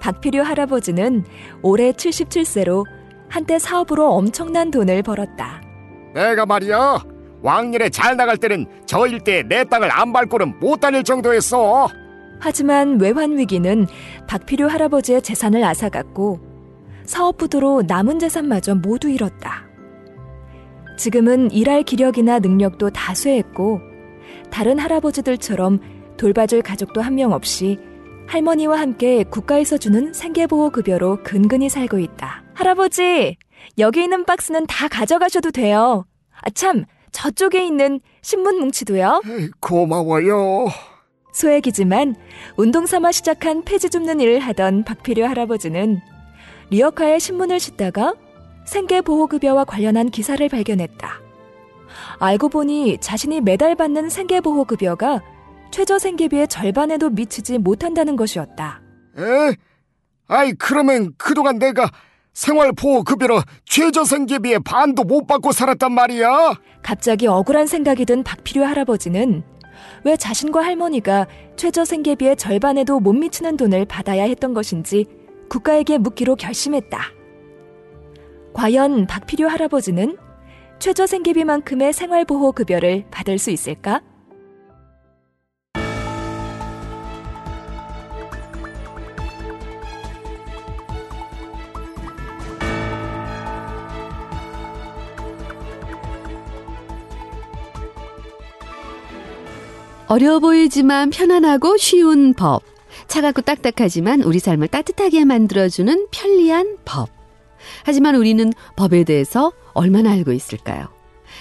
박필유 할아버지는 올해 77세로 한때 사업으로 엄청난 돈을 벌었다. 내가 말이야 왕년에 잘 나갈 때는 저 일대에 내 땅을 안 밟고는 못 다닐 정도였어. 하지만 외환 위기는 박필유 할아버지의 재산을 앗아갔고 사업 부도로 남은 재산마저 모두 잃었다. 지금은 일할 기력이나 능력도 다 쇠했고 다른 할아버지들처럼 돌봐줄 가족도 한 명 없이 할머니와 함께 국가에서 주는 생계보호급여로 근근히 살고 있다. 할아버지, 여기 있는 박스는 다 가져가셔도 돼요. 아, 참, 저쪽에 있는 신문 뭉치도요. 고마워요. 소액이지만 운동 삼아 시작한 폐지 줍는 일을 하던 박필유 할아버지는 리어카에 신문을 싣다가 생계보호급여와 관련한 기사를 발견했다. 알고 보니 자신이 매달 받는 생계보호급여가 최저 생계비의 절반에도 미치지 못한다는 것이었다. 에? 아이 그러면 그동안 내가 생활보호급여로 최저 생계비의 반도 못 받고 살았단 말이야? 갑자기 억울한 생각이 든 박필유 할아버지는 왜 자신과 할머니가 최저 생계비의 절반에도 못 미치는 돈을 받아야 했던 것인지 국가에게 묻기로 결심했다. 과연 박필유 할아버지는 최저 생계비만큼의 생활보호급여를 받을 수 있을까? 어려워 보이지만 편안하고 쉬운 법. 차갑고 딱딱하지만 우리 삶을 따뜻하게 만들어주는 편리한 법. 하지만 우리는 법에 대해서 얼마나 알고 있을까요?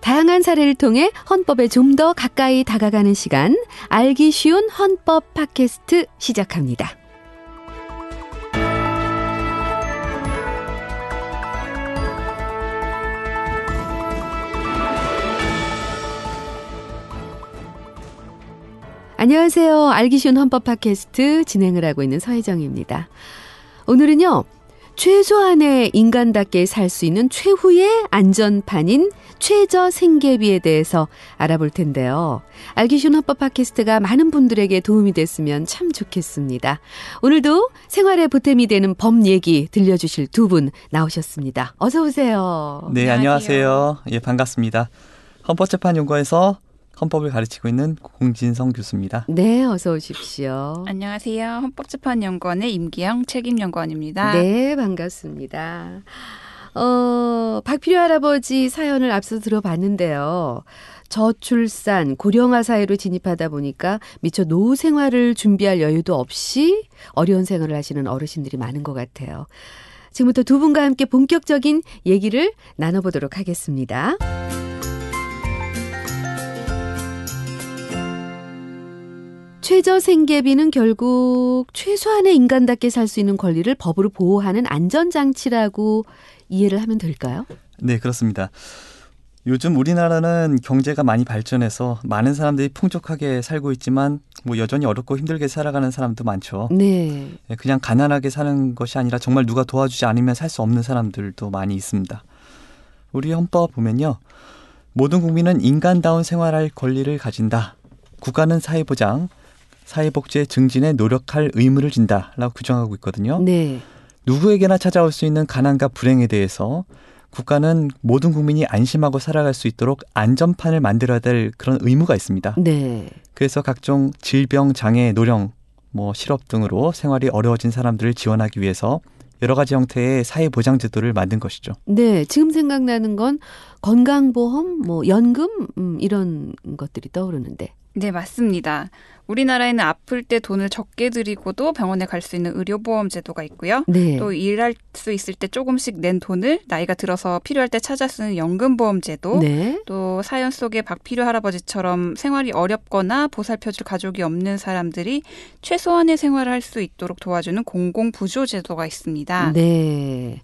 다양한 사례를 통해 헌법에 좀 더 가까이 다가가는 시간, 알기 쉬운 헌법 팟캐스트 시작합니다. 안녕하세요. 알기 쉬운 헌법 팟캐스트 진행을 하고 있는 서혜정입니다. 오늘은요. 최소한의 인간답게 살 수 있는 최후의 안전판인 최저 생계비에 대해서 알아볼 텐데요. 알기 쉬운 헌법 팟캐스트가 많은 분들에게 도움이 됐으면 참 좋겠습니다. 오늘도 생활에 보탬이 되는 법 얘기 들려주실 두 분 나오셨습니다. 어서 오세요. 네, 안녕하세요. 예, 반갑습니다. 헌법재판연구원에서 헌법을 가르치고 있는 공진성 교수입니다. 네, 어서 오십시오. 안녕하세요. 헌법재판연구원의 임기영 책임연구원입니다. 네, 반갑습니다. 어, 박필유 할아버지 사연을 앞서 들어봤는데요. 저출산, 고령화 사회로 진입하다 보니까 미처 노후 생활을 준비할 여유도 없이 어려운 생활을 하시는 어르신들이 많은 것 같아요. 지금부터 두 분과 함께 본격적인 얘기를 나눠보도록 하겠습니다. 최저 생계비는 결국 최소한의 인간답게 살 수 있는 권리를 법으로 보호하는 안전장치라고 이해를 하면 될까요? 네, 그렇습니다. 요즘 우리나라는 경제가 많이 발전해서 많은 사람들이 풍족하게 살고 있지만 뭐 여전히 어렵고 힘들게 살아가는 사람도 많죠. 네. 그냥 가난하게 사는 것이 아니라 정말 누가 도와주지 않으면 살 수 없는 사람들도 많이 있습니다. 우리 헌법 보면요. 모든 국민은 인간다운 생활할 권리를 가진다. 국가는 사회보장, 사회복지의 증진에 노력할 의무를 진다라고 규정하고 있거든요. 네. 누구에게나 찾아올 수 있는 가난과 불행에 대해서 국가는 모든 국민이 안심하고 살아갈 수 있도록 안전판을 만들어야 될 그런 의무가 있습니다. 네. 그래서 각종 질병, 장애, 노령, 뭐 실업 등으로 생활이 어려워진 사람들을 지원하기 위해서 여러 가지 형태의 사회 보장 제도를 만든 것이죠. 네, 지금 생각나는 건 건강보험, 뭐 연금 음, 이런 것들이 떠오르는데. 네, 맞습니다. 우리나라에는 아플 때 돈을 적게 들이고도 병원에 갈 수 있는 의료보험 제도가 있고요. 네. 또 일할 수 있을 때 조금씩 낸 돈을 나이가 들어서 필요할 때 찾아 쓰는 연금보험 제도. 네. 또 사연 속의 박필유 할아버지처럼 생활이 어렵거나 보살펴줄 가족이 없는 사람들이 최소한의 생활을 할 수 있도록 도와주는 공공부조 제도가 있습니다. 네.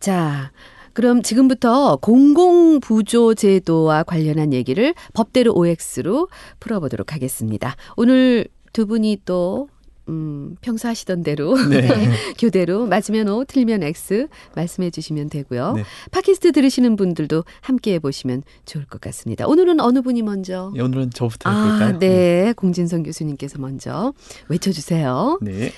자, 그럼 지금부터 공공부조제도와 관련한 얘기를 법대로 OX로 풀어보도록 하겠습니다. 오늘 두 분이 또 음, 평소 하시던 대로 네. 교대로 맞으면 O, 틀리면 X 말씀해 주시면 되고요. 네. 팟캐스트 들으시는 분들도 함께 해 보시면 좋을 것 같습니다. 오늘은 어느 분이 먼저? 예, 오늘은 저부터 아, 해볼까요? 네. 공진성 교수님께서 먼저 외쳐 주세요. 네.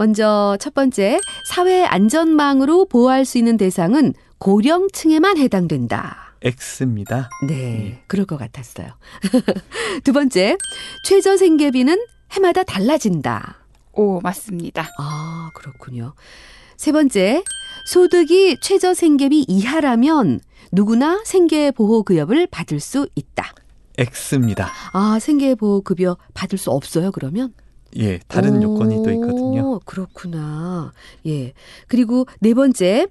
먼저 첫 번째, 사회 안전망으로 보호할 수 있는 대상은 고령층에만 해당된다. X입니다. 네, 그럴 것 같았어요. 두 번째, 최저 생계비는 해마다 달라진다. 오, 맞습니다. 아, 그렇군요. 세 번째, 소득이 최저 생계비 이하라면 누구나 생계보호급여를 받을 수 있다. X입니다. 아, 생계보호급여 받을 수 없어요, 그러면? 예, 다른 오, 요건이 또 있거든요. 그렇구나. 예. 그리고 네 번째,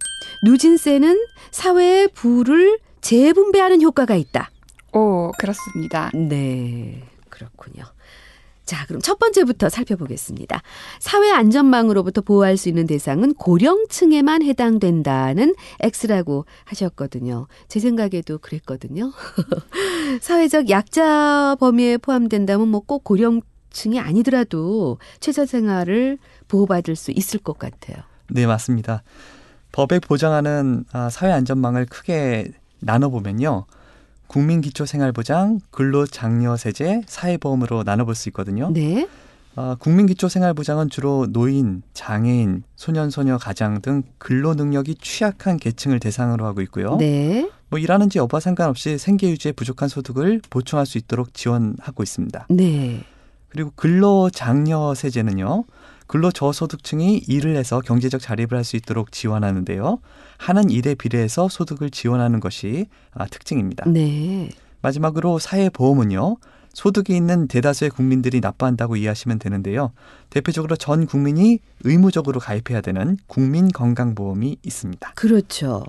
누진세는 사회의 부를 재분배하는 효과가 있다. 오, 그렇습니다. 네, 그렇군요. 자, 그럼 첫 번째부터 살펴보겠습니다. 사회 안전망으로부터 보호할 수 있는 대상은 고령층에만 해당된다는 X라고 하셨거든요. 제 생각에도 그랬거든요. 사회적 약자 범위에 포함된다면 뭐 꼭 고령 층이 아니더라도 최저 생활을 보호받을 수 있을 것 같아요. 네, 맞습니다. 법에 보장하는 아, 사회 안전망을 크게 나눠 보면요. 국민 기초 생활 보장, 근로 장려 세제, 사회보험으로 나눠 볼 수 있거든요. 네. 아, 국민 기초 생활 보장은 주로 노인, 장애인, 소년 소녀 가장 등 근로 능력이 취약한 계층을 대상으로 하고 있고요. 네. 뭐 일하는지 여부와 상관없이 생계 유지에 부족한 소득을 보충할 수 있도록 지원하고 있습니다. 네. 그리고 근로장려 세제는요. 근로저소득층이 일을 해서 경제적 자립을 할 수 있도록 지원하는데요. 하는 일에 비례해서 소득을 지원하는 것이 아, 특징입니다. 네. 마지막으로 사회보험은요. 소득이 있는 대다수의 국민들이 납부한다고 이해하시면 되는데요. 대표적으로 전 국민이 의무적으로 가입해야 되는 국민건강보험이 있습니다. 그렇죠.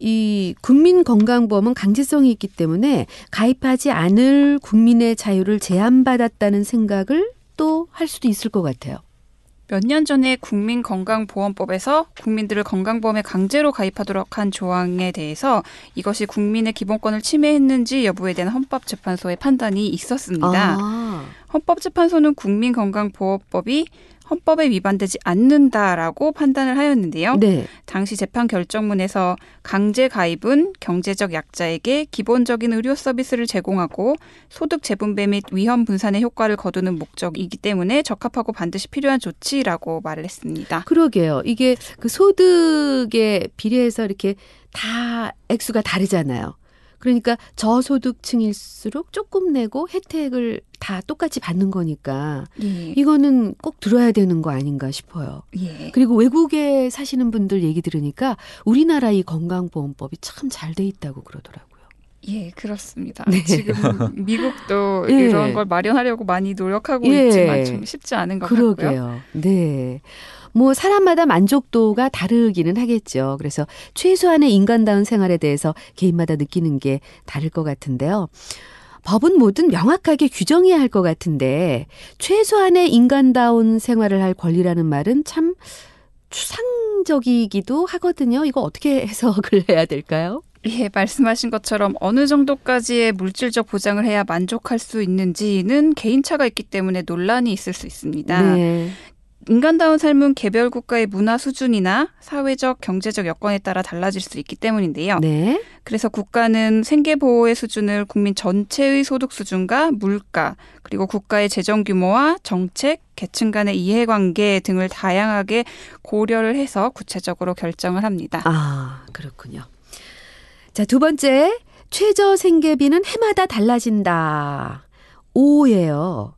이 국민건강보험은 강제성이 있기 때문에 가입하지 않을 국민의 자유를 제한받았다는 생각을 또 할 수도 있을 것 같아요. 몇 년 전에 국민건강보험법에서 국민들을 건강보험에 강제로 가입하도록 한 조항에 대해서 이것이 국민의 기본권을 침해했는지 여부에 대한 헌법재판소의 판단이 있었습니다. 아, 헌법재판소는 국민건강보험법이 헌법에 위반되지 않는다라고 판단을 하였는데요. 네. 당시 재판 결정문에서 강제 가입은 경제적 약자에게 기본적인 의료 서비스를 제공하고 소득 재분배 및 위험 분산의 효과를 거두는 목적이기 때문에 적합하고 반드시 필요한 조치라고 말을 했습니다. 그러게요. 이게 그 소득에 비례해서 이렇게 다 액수가 다르잖아요. 그러니까 저소득층일수록 조금 내고 혜택을 다 똑같이 받는 거니까 예. 이거는 꼭 들어야 되는 거 아닌가 싶어요. 예. 그리고 외국에 사시는 분들 얘기 들으니까 우리나라 이 건강보험법이 참 잘 돼 있다고 그러더라고요. 예, 그렇습니다. 네. 지금 미국도 예. 이런 걸 마련하려고 많이 노력하고 예. 있지만 좀 쉽지 않은 것 같고요. 그러게요. 네. 뭐 사람마다 만족도가 다르기는 하겠죠. 그래서 최소한의 인간다운 생활에 대해서 개인마다 느끼는 게 다를 것 같은데요. 법은 뭐든 명확하게 규정해야 할 것 같은데 최소한의 인간다운 생활을 할 권리라는 말은 참 추상적이기도 하거든요. 이거 어떻게 해석을 해야 될까요? 예, 말씀하신 것처럼 어느 정도까지의 물질적 보장을 해야 만족할 수 있는지는 개인차가 있기 때문에 논란이 있을 수 있습니다. 네. 인간다운 삶은 개별 국가의 문화 수준이나 사회적, 경제적 여건에 따라 달라질 수 있기 때문인데요. 네. 그래서 국가는 생계 보호의 수준을 국민 전체의 소득 수준과 물가, 그리고 국가의 재정 규모와 정책, 계층 간의 이해관계 등을 다양하게 고려를 해서 구체적으로 결정을 합니다. 아, 그렇군요. 자, 두 번째. 최저 생계비는 해마다 달라진다. 오예요.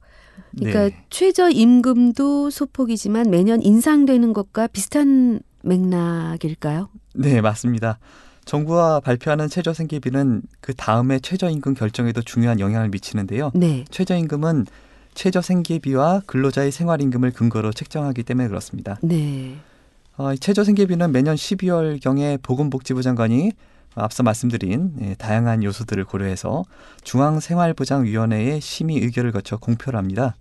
그러니까 네. 최저 임금도 소폭이지만 매년 인상되는 것과 비슷한 맥락일까요? 네, 맞습니다. 정부가 발표하는 최저 생계비는 그 다음에 최저임금 결정에도 중요한 영향을 미치는데요. 네. 최저임금은 최저 생계비와 근로자의 생활임금을 근거로 책정하기 때문에 그렇습니다. 네. 어, 이 최저 생계비는 매년 12월경에 보건복지부 장관이 앞서 말씀드린 예, 다양한 요소들을 고려해서 중앙생활보장위원회의 심의 의결을 거쳐 공표를 합니다.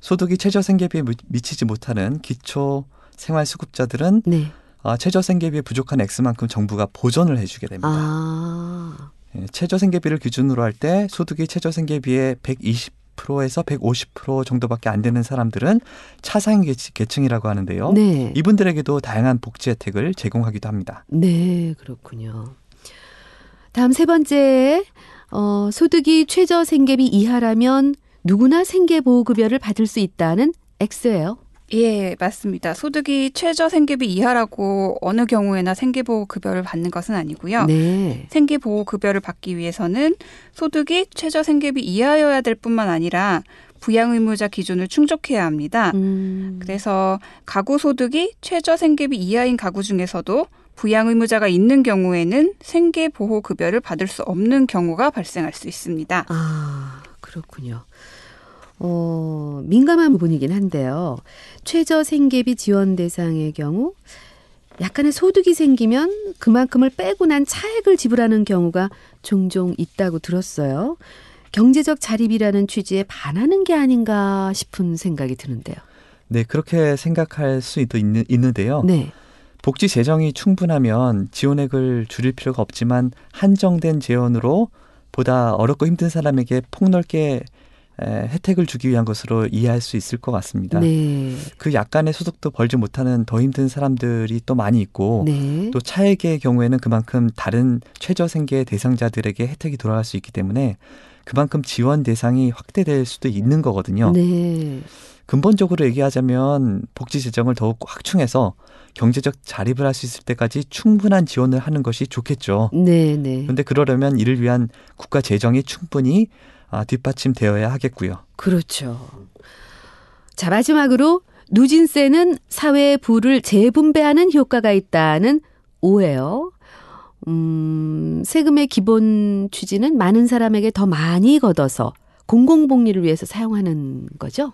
소득이 최저 생계비에 미- 미치지 못하는 기초 생활 수급자들은 네. 아, 최저 생계비에 부족한 액수만큼 정부가 보전을 해주게 됩니다. 아. 예, 최저 생계비를 기준으로 할 때 소득이 최저 생계비의 120% 에서 150% 정도밖에 안 되는 사람들은 차상 계층이라고 하는데요. 네. 이분들에게도 다양한 복지 혜택을 제공하기도 합니다. 네, 그렇군요. 다음 세 번째. 어, 소득이 최저 생계비 이하라면 누구나 생계보호급여를 받을 수 있다는 X예요. 예, 맞습니다. 소득이 최저 생계비 이하라고 어느 경우에나 생계보호 급여를 받는 것은 아니고요. 네. 생계보호 급여를 받기 위해서는 소득이 최저 생계비 이하여야 될 뿐만 아니라 부양 의무자 기준을 충족해야 합니다. 음. 그래서 가구 소득이 최저 생계비 이하인 가구 중에서도 부양 의무자가 있는 경우에는 생계 보호 급여를 받을 수 없는 경우가 발생할 수 있습니다. 아, 그렇군요. 어, 민감한 부분이긴 한데요. 최저 생계비 지원 대상의 경우 약간의 소득이 생기면 그만큼을 빼고 난 차액을 지불하는 경우가 종종 있다고 들었어요. 경제적 자립이라는 취지에 반하는 게 아닌가 싶은 생각이 드는데요. 네, 그렇게 생각할 수도 있는, 있는데요. 네. 복지 재정이 충분하면 지원액을 줄일 필요가 없지만 한정된 재원으로 보다 어렵고 힘든 사람에게 폭넓게 에, 혜택을 주기 위한 것으로 이해할 수 있을 것 같습니다. 네. 그 약간의 소득도 벌지 못하는 더 힘든 사람들이 또 많이 있고 네. 또 차액의 경우에는 그만큼 다른 최저 생계 대상자들에게 혜택이 돌아갈 수 있기 때문에 그만큼 지원 대상이 확대될 수도 있는 거거든요. 네. 근본적으로 얘기하자면 복지 재정을 더욱 확충해서 경제적 자립을 할 수 있을 때까지 충분한 지원을 하는 것이 좋겠죠. 네, 네. 그런데 그러려면 이를 위한 국가 재정이 충분히 아, 뒷받침되어야 하겠고요. 그렇죠. 자, 마지막으로 누진세는 사회의 부를 재분배하는 효과가 있다는 오해요. 음, 세금의 기본 취지는 많은 사람에게 더 많이 걷어서 공공복리를 위해서 사용하는 거죠?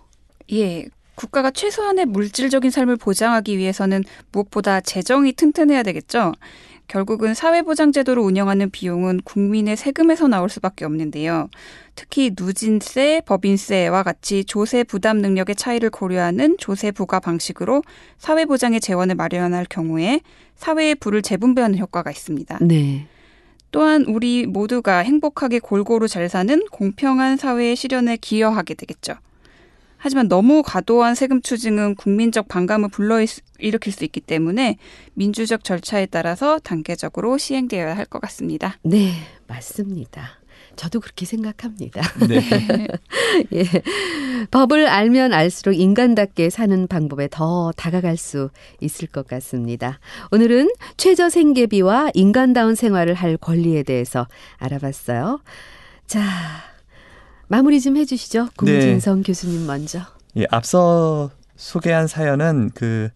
예. 국가가 최소한의 물질적인 삶을 보장하기 위해서는 무엇보다 재정이 튼튼해야 되겠죠. 결국은 사회보장제도를 운영하는 비용은 국민의 세금에서 나올 수밖에 없는데요. 특히 누진세, 법인세와 같이 조세 부담 능력의 차이를 고려하는 조세 부과 방식으로 사회보장의 재원을 마련할 경우에 사회의 부를 재분배하는 효과가 있습니다. 네. 또한 우리 모두가 행복하게 골고루 잘 사는 공평한 사회의 실현에 기여하게 되겠죠. 하지만 너무 과도한 세금 추징은 국민적 반감을 불러일으킬 수 있기 때문에 민주적 절차에 따라서 단계적으로 시행되어야 할 것 같습니다. 네, 맞습니다. 저도 그렇게 생각합니다. 네. 예. 법을 알면 알수록 인간답게 사는 방법에 더 다가갈 수 있을 것 같습니다. 오늘은 최저 생계비와 인간다운 생활을 할 권리에 대해서 알아봤어요. 자, 마무리 좀 해주시죠. 공진성 교수님 먼저. 예, 앞서 소개한 사연은 그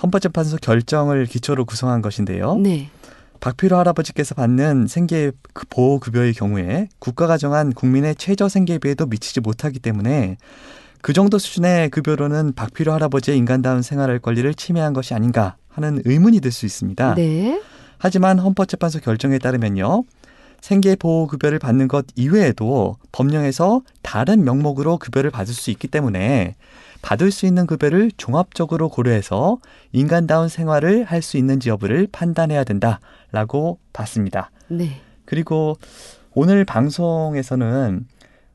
헌법재판소 결정을 기초로 구성한 것인데요. 네. 박필호 할아버지께서 받는 생계 그 보호 급여의 경우에 국가가 정한 국민의 최저 생계비에도 미치지 못하기 때문에 그 정도 수준의 급여로는 박필호 할아버지의 인간다운 생활할 권리를 침해한 것이 아닌가 하는 의문이 들 수 있습니다. 네. 하지만 헌법재판소 결정에 따르면요. 생계 보호 급여를 받는 것 이외에도 법령에서 다른 명목으로 급여를 받을 수 있기 때문에 받을 수 있는 급여를 종합적으로 고려해서 인간다운 생활을 할 수 있는지 여부를 판단해야 된다라고 봤습니다. 네. 그리고 오늘 방송에서는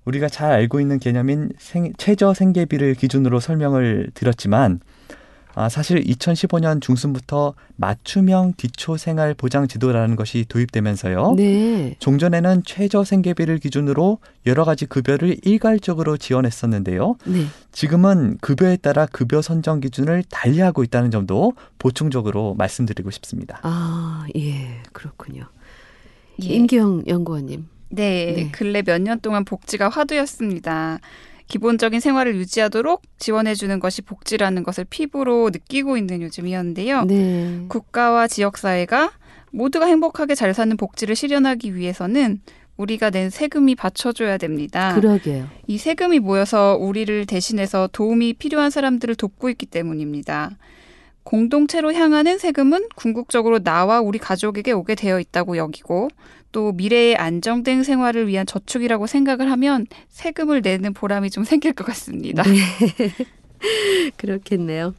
우리가 잘 알고 있는 개념인 생, 최저 생계비를 기준으로 설명을 드렸지만 아, 사실 2015년 중순부터 맞춤형 기초생활 보장 제도라는 것이 도입되면서요. 네. 종전에는 최저 생계비를 기준으로 여러 가지 급여를 일괄적으로 지원했었는데요. 네. 지금은 급여에 따라 급여 선정 기준을 달리하고 있다는 점도 보충적으로 말씀드리고 싶습니다. 아, 예, 그렇군요. 예. 임기영 연구원님. 네, 네. 근래 몇 년 동안 복지가 화두였습니다. 기본적인 생활을 유지하도록 지원해주는 것이 복지라는 것을 피부로 느끼고 있는 요즘이었는데요. 네. 국가와 지역사회가 모두가 행복하게 잘 사는 복지를 실현하기 위해서는 우리가 낸 세금이 받쳐줘야 됩니다. 그러게요. 이 세금이 모여서 우리를 대신해서 도움이 필요한 사람들을 돕고 있기 때문입니다. 공동체로 향하는 세금은 궁극적으로 나와 우리 가족에게 오게 되어 있다고 여기고 또 미래의 안정된 생활을 위한 저축이라고 생각을 하면 세금을 내는 보람이 좀 생길 것 같습니다. 네. 그렇겠네요.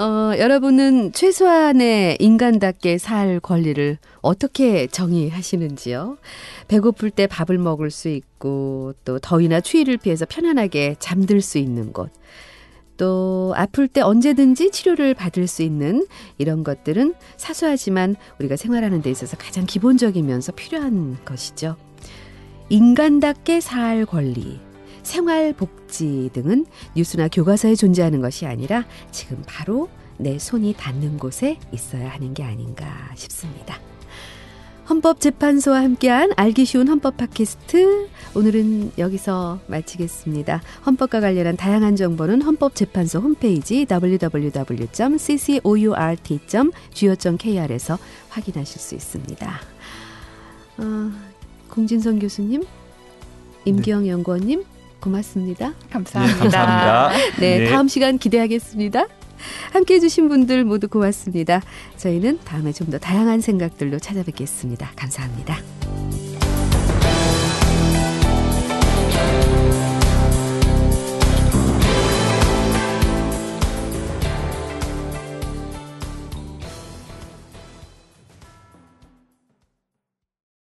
어, 여러분은 최소한의 인간답게 살 권리를 어떻게 정의하시는지요? 배고플 때 밥을 먹을 수 있고, 또 더위나 추위를 피해서 편안하게 잠들 수 있는 곳, 또 아플 때 언제든지 치료를 받을 수 있는 이런 것들은 사소하지만 우리가 생활하는 데 있어서 가장 기본적이면서 필요한 것이죠. 인간답게 살 권리. 생활 복지 등은 뉴스나 교과서에 존재하는 것이 아니라 지금 바로 내 손이 닿는 곳에 있어야 하는 게 아닌가 싶습니다. 헌법재판소와 함께한 알기 쉬운 헌법 팟캐스트 오늘은 여기서 마치겠습니다. 헌법과 관련한 다양한 정보는 헌법재판소 홈페이지 www.ccourt.go.kr에서 확인하실 수 있습니다. 어, 공진선 교수님, 임기영 네. 연구원님 고맙습니다. 감사합니다. 네, 감사합니다. 네, 네. 다음 시간 기대하겠습니다. 함께 해주신 분들 모두 고맙습니다. 저희는 다음에 좀 더 다양한 생각들로 찾아뵙겠습니다. 감사합니다.